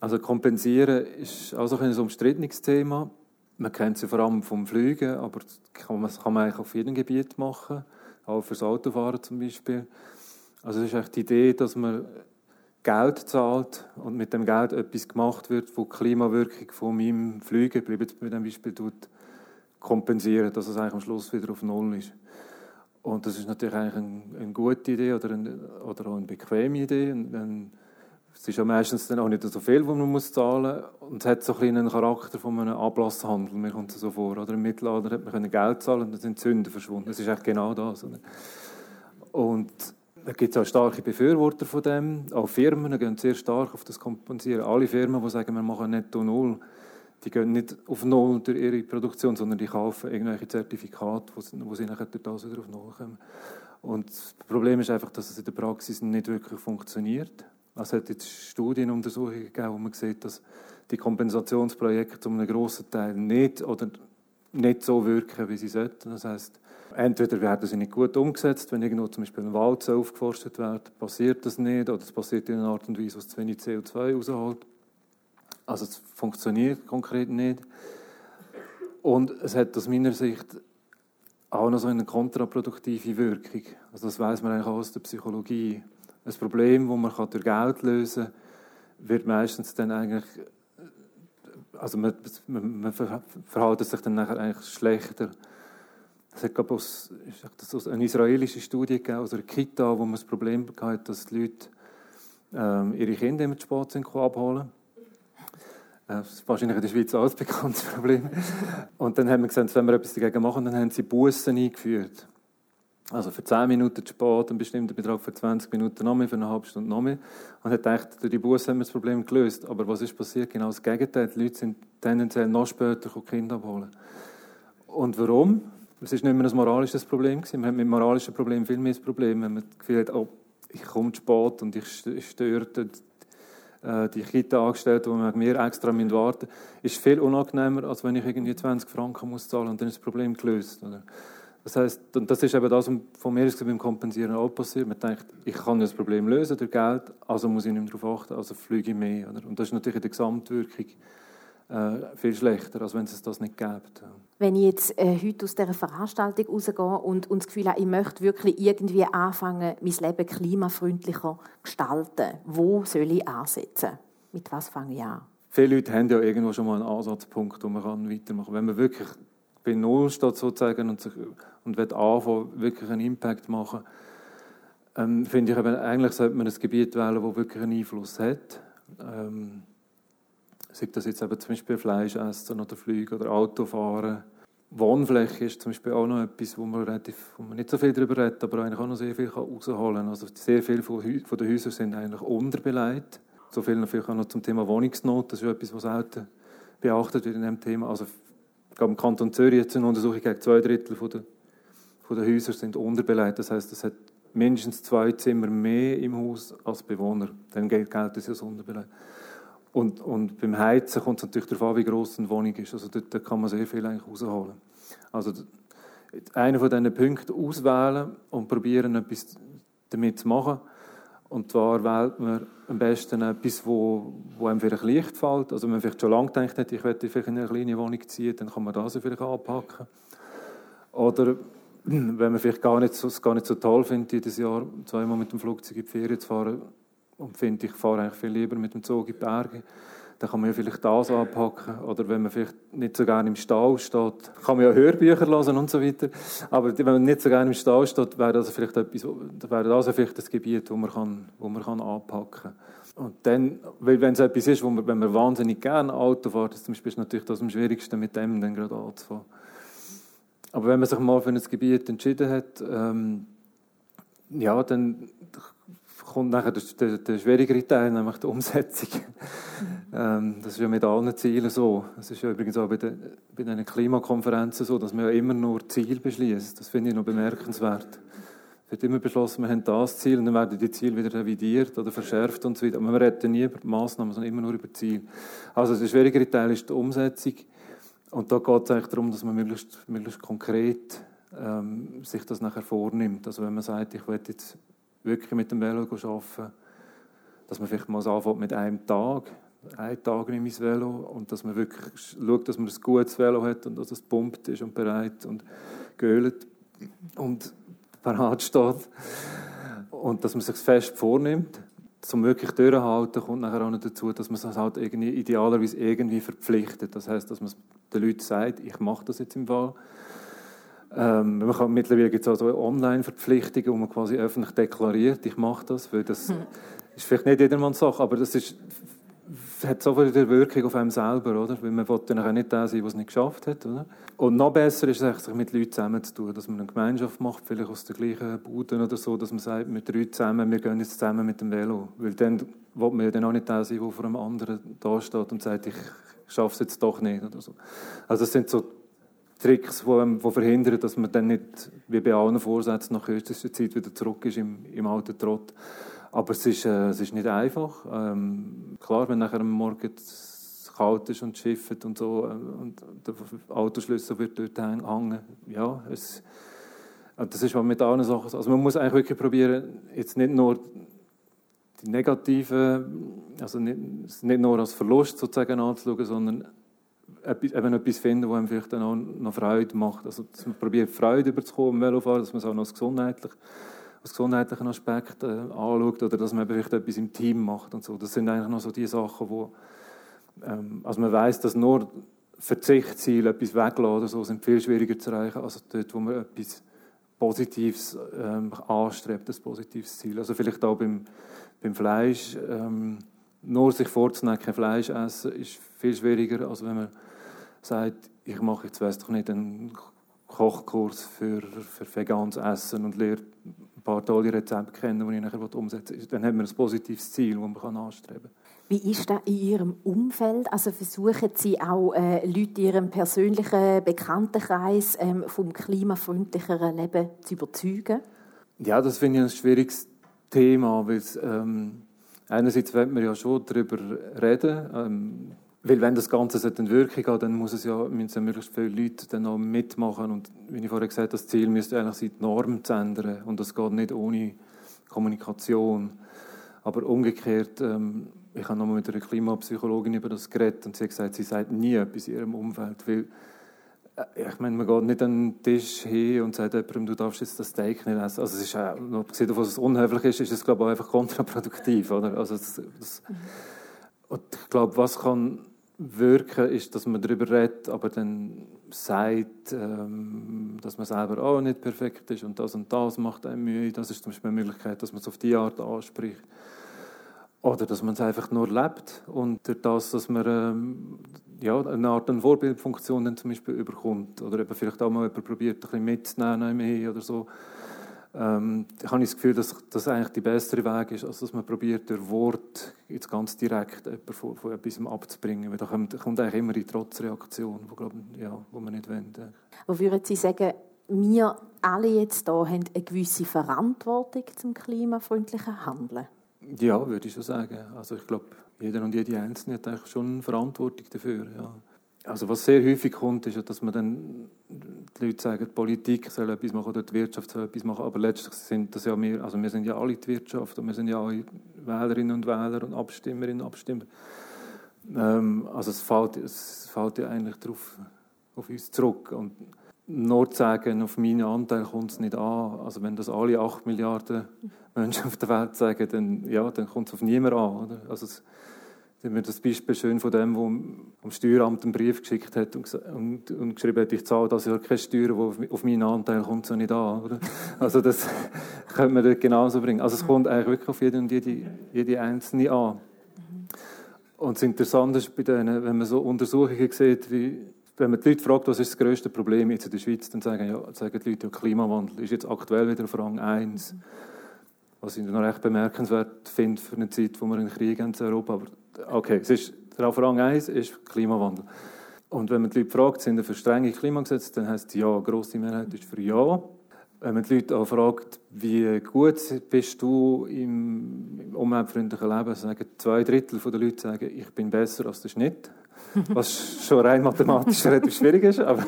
Also kompensieren ist auch so ein umstrittenes Thema. Man kennt es vor allem vom Fliegen, aber das kann man, das kann man eigentlich auf jedem Gebiet machen, auch fürs Autofahren zum Beispiel. Also es ist eigentlich die Idee, dass man Geld zahlt und mit dem Geld etwas gemacht wird, wo die Klimawirkung von meinem Fliegen, bleibt bei dem Beispiel, tut, kompensieren, dass es eigentlich am Schluss wieder auf Null ist. Und das ist natürlich eigentlich eine, eine gute Idee oder, eine, oder auch eine bequeme Idee. Und, es ist ja meistens dann auch nicht so viel, was man muss zahlen muss. Und es hat so ein einen Charakter von einem Ablasshandel. Mir kommt es so vor. Oder Im Mittelalter hat man Geld zahlen und dann sind Sünden verschwunden. Das ist eigentlich genau das. Und da gibt es auch starke Befürworter von dem. Auch Firmen gehen sehr stark auf das Kompensieren. Alle Firmen, die sagen, wir machen netto null, die gehen nicht auf Null durch ihre Produktion, sondern die kaufen irgendwelche Zertifikate, wo sie, wo sie nachher durch das wieder auf Null kommen. Und das Problem ist einfach, dass es in der Praxis nicht wirklich funktioniert. Es hat jetzt Studienuntersuchungen gegeben, wo man sieht, dass die Kompensationsprojekte zu einem grossen Teil nicht oder nicht so wirken, wie sie sollten. Das heißt, entweder werden sie nicht gut umgesetzt, wenn irgendwo zum Beispiel ein Wald aufgeforstet wird, passiert das nicht, oder es passiert in einer Art und Weise, was zu wenig CO2 rausholt. Also es funktioniert konkret nicht. Und es hat aus meiner Sicht auch noch so eine kontraproduktive Wirkung. Also das weiß man eigentlich auch aus der Psychologie. Ein Problem, das man durch Geld lösen kann, wird meistens dann eigentlich also man, man, man verhält sich dann nachher eigentlich schlechter. Es ich eine israelische Studie gegeben, aus einer Kita, wo man das Problem hatte, dass die Leute ähm, ihre Kinder immer zu spät sind abholen das ist wahrscheinlich in der Schweiz auch ein bekanntes Problem. Und dann haben wir gesagt, wenn wir etwas dagegen machen, dann haben sie Bussen eingeführt. Also für 10 Minuten zu spät, ein bestimmter Betrag für 20 Minuten noch mehr, für eine halbe Stunde noch mehr. Und hat gedacht, durch die Busse haben wir das Problem gelöst. Aber was ist passiert? Genau das Gegenteil. Die Leute sind tendenziell noch später Kinder abholen. Und warum? es ist nicht mehr ein moralisches Problem. Man hat mit moralischen Problemen viel mehr das Problem, wenn man das Gefühl hat, oh, ich komme zu spät und ich störe äh, die Kita-Angestellten, die mit mir extra warten müssen, ist viel unangenehmer, als wenn ich irgendwie 20 Franken muss zahlen und dann ist das Problem gelöst. Oder? Das heißt, und das ist eben das, was von mir ist beim Kompensieren auch passiert. Man denkt, ich kann das Problem lösen durch Geld, also muss ich nicht mehr darauf achten, also fliege ich mehr. Oder? Und das ist natürlich der Gesamtwirkung äh, viel schlechter, als wenn es das nicht gäbe. Wenn ich jetzt äh, heute aus dieser Veranstaltung rausgehe und, und das Gefühl habe, ich möchte wirklich irgendwie anfangen, mein Leben klimafreundlicher zu gestalten, wo soll ich ansetzen? Mit was fange ich an? Viele Leute haben ja irgendwo schon mal einen Ansatzpunkt, wo man weitermachen kann. Wenn man wirklich bei Null steht sozusagen und, sich, und will anfangen, wirklich einen Impact machen, ähm, finde ich, eben, eigentlich sollte man ein Gebiet wählen, das wirklich einen Einfluss hat. Ähm, sei das jetzt eben zum Beispiel Fleisch essen oder Flüge oder Autofahren. Wohnfläche ist zum Beispiel auch noch etwas, wo man, relativ, wo man nicht so viel darüber redet, aber eigentlich auch noch sehr viel herausholen kann. Also sehr viele von, den Häusern sind eigentlich unterbeleidigt. So viel natürlich auch noch zum Thema Wohnungsnot. Das ist etwas, was selten beachtet wird in diesem Thema. Also glaube, im Kanton Zürich jetzt eine Untersuchung gegen zwei Drittel von der, von der Häuser sind unterbeleidigt. Das heißt, es hat mindestens zwei Zimmer mehr im Haus als Bewohner. Dann gilt es als unterbeleidigt. Und, und beim Heizen kommt es natürlich darauf an, wie groß eine Wohnung ist. Also dort, dort kann man sehr viel eigentlich rausholen. Also einen von diesen Punkten auswählen und probieren, etwas damit zu machen. Und zwar wählt man am besten etwas, wo, wo einem vielleicht leicht fällt. Also wenn man vielleicht schon lange gedacht hat, ich möchte vielleicht in eine kleine Wohnung ziehen, dann kann man das vielleicht anpacken. Oder wenn man vielleicht gar nicht so, es gar nicht so toll findet, jedes Jahr zweimal mit dem Flugzeug in die Ferien zu fahren und finde, ich fahre eigentlich viel lieber mit dem Zug in die Berge, dann kann man ja vielleicht das anpacken. Oder wenn man vielleicht nicht so gerne im Stau steht, kann man ja Hörbücher lesen und so weiter. Aber wenn man nicht so gerne im Stau steht, wäre das vielleicht etwas, wäre das vielleicht das Gebiet, wo man kann, wo man kann anpacken kann. Und dann, wenn es etwas ist, wo man, wenn man wahnsinnig gerne Auto fährt, ist zum Beispiel natürlich das am schwierigsten, mit dem dann gerade anzufahren. Aber wenn man sich mal für ein Gebiet entschieden hat, ähm, ja, dann kommt nachher der, der, der schwierigere Teil, nämlich die Umsetzung. ähm, das ist ja mit allen Zielen so. Das ist ja übrigens auch bei den, bei den Klimakonferenzen so, dass man ja immer nur Ziele beschließt. Das finde ich noch bemerkenswert. Es wird immer beschlossen, wir haben das Ziel und dann werden die Ziele wieder revidiert oder verschärft und so weiter. Aber man redet nie über die Massnahmen, sondern immer nur über Ziele. Also der schwierigere Teil ist die Umsetzung. Und da geht es eigentlich darum, dass man möglichst, möglichst konkret ähm, sich das nachher vornimmt. Also wenn man sagt, ich will jetzt wirklich mit dem Velo arbeiten. Dass man vielleicht mal anfängt mit einem Tag. Einen Tag nehme ich das Velo und dass man wirklich schaut, dass man ein gutes Velo hat und dass es pumpt ist und bereit und geölt und parat steht. Und dass man sich fest vornimmt, zum wirklich durchhalten, kommt nachher auch noch dazu, dass man es halt irgendwie, idealerweise irgendwie verpflichtet. Das heißt, dass man den Leuten sagt, ich mache das jetzt im Fall ähm, man kann, mittlerweile gibt es auch so Online-Verpflichtungen, wo man quasi öffentlich deklariert, ich mache das, weil das hm. ist vielleicht nicht jedermanns Sache, aber das ist, hat so viel Wirkung auf einem selber, oder? Weil man will dann auch nicht der sein, der es nicht geschafft hat, oder? Und noch besser ist es, sich mit Leuten zusammenzutun, dass man eine Gemeinschaft macht, vielleicht aus der gleichen Bude oder so, dass man sagt, mit drei zusammen, wir gehen jetzt zusammen mit dem Velo. Weil dann will man ja dann auch nicht der sein, der vor einem anderen da steht und sagt, ich schaffe es jetzt doch nicht, oder so. Also das sind so Tricks, die, die verhindern, dass man dann nicht, wie bei allen Vorsätzen, nach kürzester Zeit wieder zurück ist im, im alten Trott. Aber es ist, äh, es ist nicht einfach. Ähm, klar, wenn nachher am Morgen kalt ist und schifft und so äh, und der Autoschlüssel wird dort hängen, ja, es, das ist mit allen Sachen Also man muss eigentlich wirklich probieren, jetzt nicht nur die negativen, also nicht, nicht nur als Verlust sozusagen anzuschauen, sondern eben etwas finden, was einem vielleicht dann auch noch Freude macht. Also, dass man probiert, Freude überzukommen im Velofahren, dass man es auch noch als, gesundheitlich, als gesundheitlichen Aspekt äh, anschaut oder dass man vielleicht etwas im Team macht und so. Das sind eigentlich noch so die Sachen, wo ähm, also man weiß, dass nur Verzichtsziele, etwas weglassen oder so, sind viel schwieriger zu erreichen, als dort, wo man etwas Positives ähm, anstrebt, ein positives Ziel. Also vielleicht auch beim, beim Fleisch, ähm, nur sich vorzunehmen, kein Fleisch essen, ist viel schwieriger, als wenn man sagt, ich mache jetzt, weiß doch nicht, einen Kochkurs für, für veganes Essen und lerne ein paar tolle Rezepte kennen, die ich nachher umsetzen will. Dann hat man ein positives Ziel, das man anstreben kann. Wie ist das in Ihrem Umfeld? Also versuchen Sie auch äh, Leute in Ihrem persönlichen Bekanntenkreis ähm, vom klimafreundlicheren Leben zu überzeugen? Ja, das finde ich ein schwieriges Thema, weil ähm, einerseits will man ja schon darüber reden, ähm, weil wenn das Ganze eine Wirkung hat, dann muss es ja, müssen ja möglichst viele Leute dann auch mitmachen und wie ich vorher gesagt habe, das Ziel müsste eigentlich sein, die Norm zu ändern und das geht nicht ohne Kommunikation. Aber umgekehrt, ähm, ich habe nochmal mit einer Klimapsychologin über das geredet und sie hat gesagt, sie sagt nie etwas in ihrem Umfeld, weil äh, ich meine, man geht nicht an den Tisch hin und sagt jemandem, du darfst jetzt das Steak nicht essen. Also es ist auch, abgesehen davon, dass es unhöflich ist, ist es, glaube ich, einfach kontraproduktiv. Oder? Also das, das, und ich glaube, was kann wirken, ist, dass man darüber redet, aber dann sagt, ähm, dass man selber auch nicht perfekt ist und das und das macht einem Mühe. Das ist zum Beispiel eine Möglichkeit, dass man es auf die Art anspricht. Oder dass man es einfach nur lebt und durch das, dass man ähm, ja, eine Art eine Vorbildfunktion dann zum Beispiel überkommt oder eben vielleicht auch mal jemand probiert, ein bisschen mitzunehmen oder so. Ähm, habe ich das Gefühl, dass das eigentlich der bessere Weg ist, als dass man probiert, durch Wort jetzt ganz direkt jemanden von, von etwas abzubringen. Weil da kommt, kommt eigentlich immer die Trotzreaktion, wo, glaub, ja, wo man nicht will. Wo würden Sie sagen, wir alle jetzt hier haben eine gewisse Verantwortung zum klimafreundlichen Handeln? Ja, würde ich schon sagen. Also ich glaube, jeder und jede Einzelne hat eigentlich schon Verantwortung dafür. Ja. Also was sehr häufig kommt, ist, dass man dann die Leute sagen, die Politik soll etwas machen oder die Wirtschaft soll etwas machen, aber letztlich sind das ja wir, also wir sind ja alle die Wirtschaft und wir sind ja alle Wählerinnen und Wähler und Abstimmerinnen und Abstimmer. Ähm, also es fällt, es fällt ja eigentlich drauf, auf uns zurück und nur zu sagen, auf meinen Anteil kommt es nicht an. Also wenn das alle 8 Milliarden Menschen auf der Welt sagen, dann, ja, dann kommt es auf niemanden an. Oder? Also es, dann mir das Beispiel schön von dem, der am Steueramt einen Brief geschickt hat und, und, und geschrieben hat, ich zahle das Jahr keine Steuern, wo auf meinen Anteil kommt so nicht an. Oder? Also das könnte man dort genauso bringen. Also es kommt eigentlich wirklich auf jede und jede, jede Einzelne an. Und das Interessante ist bei denen, wenn man so Untersuchungen sieht, wie wenn man die Leute fragt, was ist das grösste Problem jetzt in der Schweiz, dann sagen, ja, sagen die Leute, ja, Klimawandel ist jetzt aktuell wieder auf Rang 1. Was ich noch recht bemerkenswert finde für eine Zeit, wo wir einen Krieg haben in Europa. Aber okay, es ist, der Rang 1 ist Klimawandel. Und wenn man die Leute fragt, sind sie für strenge Klimagesetze, dann heißt es ja, eine grosse Mehrheit ist für ja. Wenn man die Leute auch fragt, wie gut bist du im, im umweltfreundlichen Leben, sagen zwei Drittel der Leute sagen, ich bin besser als der Schnitt was schon rein mathematisch relativ schwierig ist. Aber,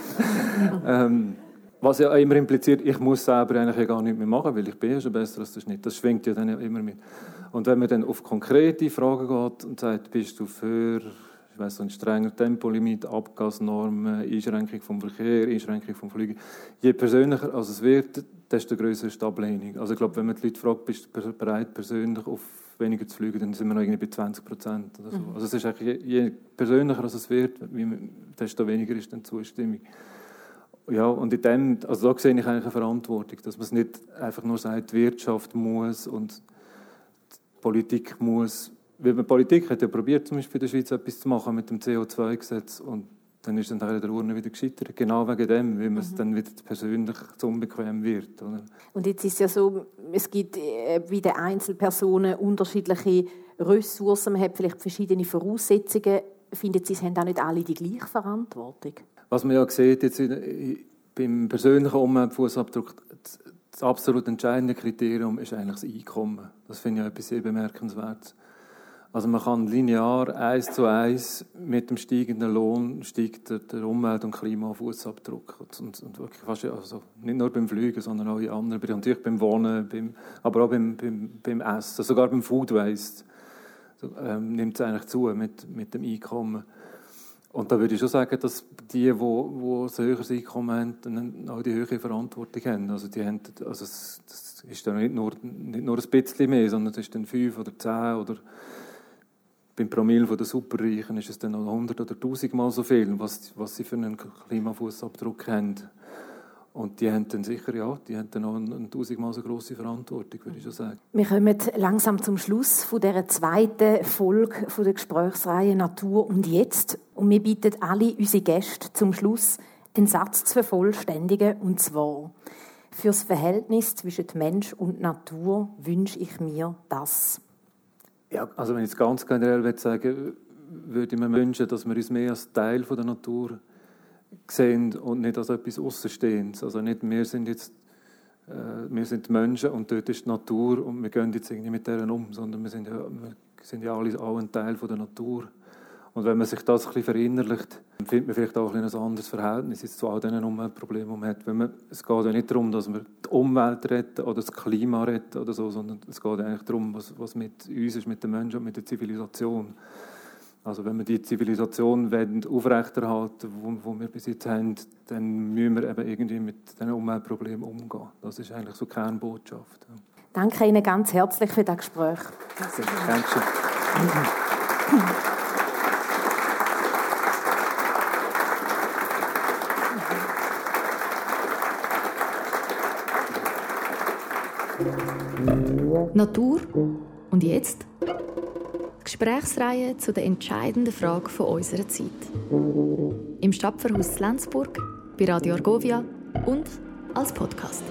ähm, was ja immer impliziert, ich muss selber eigentlich ja gar nicht mehr machen, weil ich bin ja schon besser als der Schnitt. Das schwingt ja dann immer mit. Und wenn man dann auf konkrete Fragen geht und sagt, bist du für ich weiß, ein strenger Tempolimit, Abgasnormen, Einschränkung vom Verkehr, Einschränkung vom Fliegen. Je persönlicher als es wird, desto größer ist die Ablehnung. Also ich glaube, wenn man die Leute fragt, bist du bereit, persönlich auf weniger zu fliegen, dann sind wir noch irgendwie bei 20 Prozent. So. Mhm. Also es ist eigentlich, je, je persönlicher es wird, desto weniger ist dann Zustimmung. Ja, und in dem, also da sehe ich eigentlich eine Verantwortung, dass man es nicht einfach nur sagt, die Wirtschaft muss und die Politik muss. Weil die Politik hat ja probiert, zum Beispiel in der Schweiz etwas zu machen mit dem CO2-Gesetz und dann ist dann Teil der Urne wieder gescheitert. Genau wegen dem, weil man es mhm. dann wieder persönlich zu unbequem wird. Oder? Und jetzt ist es ja so, es gibt äh, bei den Einzelpersonen unterschiedliche Ressourcen, man hat vielleicht verschiedene Voraussetzungen. Findet Sie, es haben auch nicht alle die gleiche Verantwortung? Was man ja sieht jetzt beim persönlichen Umweltfußabdruck, das absolut entscheidende Kriterium ist eigentlich das Einkommen. Das finde ich etwas sehr bemerkenswertes. Also man kann linear eins zu eins mit dem steigenden Lohn steigt der, Umwelt- und Klimafußabdruck. Und, und, wirklich fast, also nicht nur beim Fliegen, sondern auch in anderen. Natürlich beim Wohnen, beim, aber auch beim, beim, beim Essen, sogar beim Food Waste ähm, nimmt es eigentlich zu mit, mit dem Einkommen. Und da würde ich schon sagen, dass die, die, ein höheres Einkommen haben, auch die höhere Verantwortung haben. Also die haben, also das, das ist dann nicht nur, nicht nur ein bisschen mehr, sondern es ist dann fünf oder zehn oder beim Promille der Superreichen ist es dann noch 100 oder 1000 Mal so viel, was, was sie für einen Klimafußabdruck haben. Und die haben dann sicher, ja, die haben dann auch eine tausendmal so grosse Verantwortung, würde ich schon sagen. Wir kommen langsam zum Schluss von dieser zweiten Folge von der Gesprächsreihe Natur und Jetzt. Und wir bitten alle unsere Gäste zum Schluss, einen Satz zu vervollständigen, und zwar, für das Verhältnis zwischen Mensch und Natur wünsche ich mir das Ja, also wenn ich es ganz generell würde sagen würde ich mir wünschen, dass wir uns mehr als Teil von der Natur sehen und nicht als etwas Außenstehendes. Also nicht, wir sind jetzt äh, wir sind Menschen und dort ist die Natur und wir gehen jetzt irgendwie mit deren um, sondern wir sind ja, wir sind ja alle auch ein Teil von der Natur. Und wenn man sich das ein bisschen verinnerlicht, findet man vielleicht auch ein, ein anderes Verhältnis zu all diesen Umweltproblemen, die man hat. Wenn man, es geht ja nicht darum, dass wir die Umwelt retten oder das Klima retten oder so, sondern es geht eigentlich darum, was, was mit uns ist, mit den Menschen und mit der Zivilisation. Also wenn wir die Zivilisation aufrechterhalten wollen, die wir bis jetzt haben, dann müssen wir eben irgendwie mit diesen Umweltproblemen umgehen. Das ist eigentlich so die Kernbotschaft. Danke Ihnen ganz herzlich für das Gespräch. Dankeschön. Natur und jetzt? Gesprächsreihe zu der entscheidenden Frage von unserer Zeit. Im Stadtverhaus Lenzburg, bei Radio Argovia und als Podcast.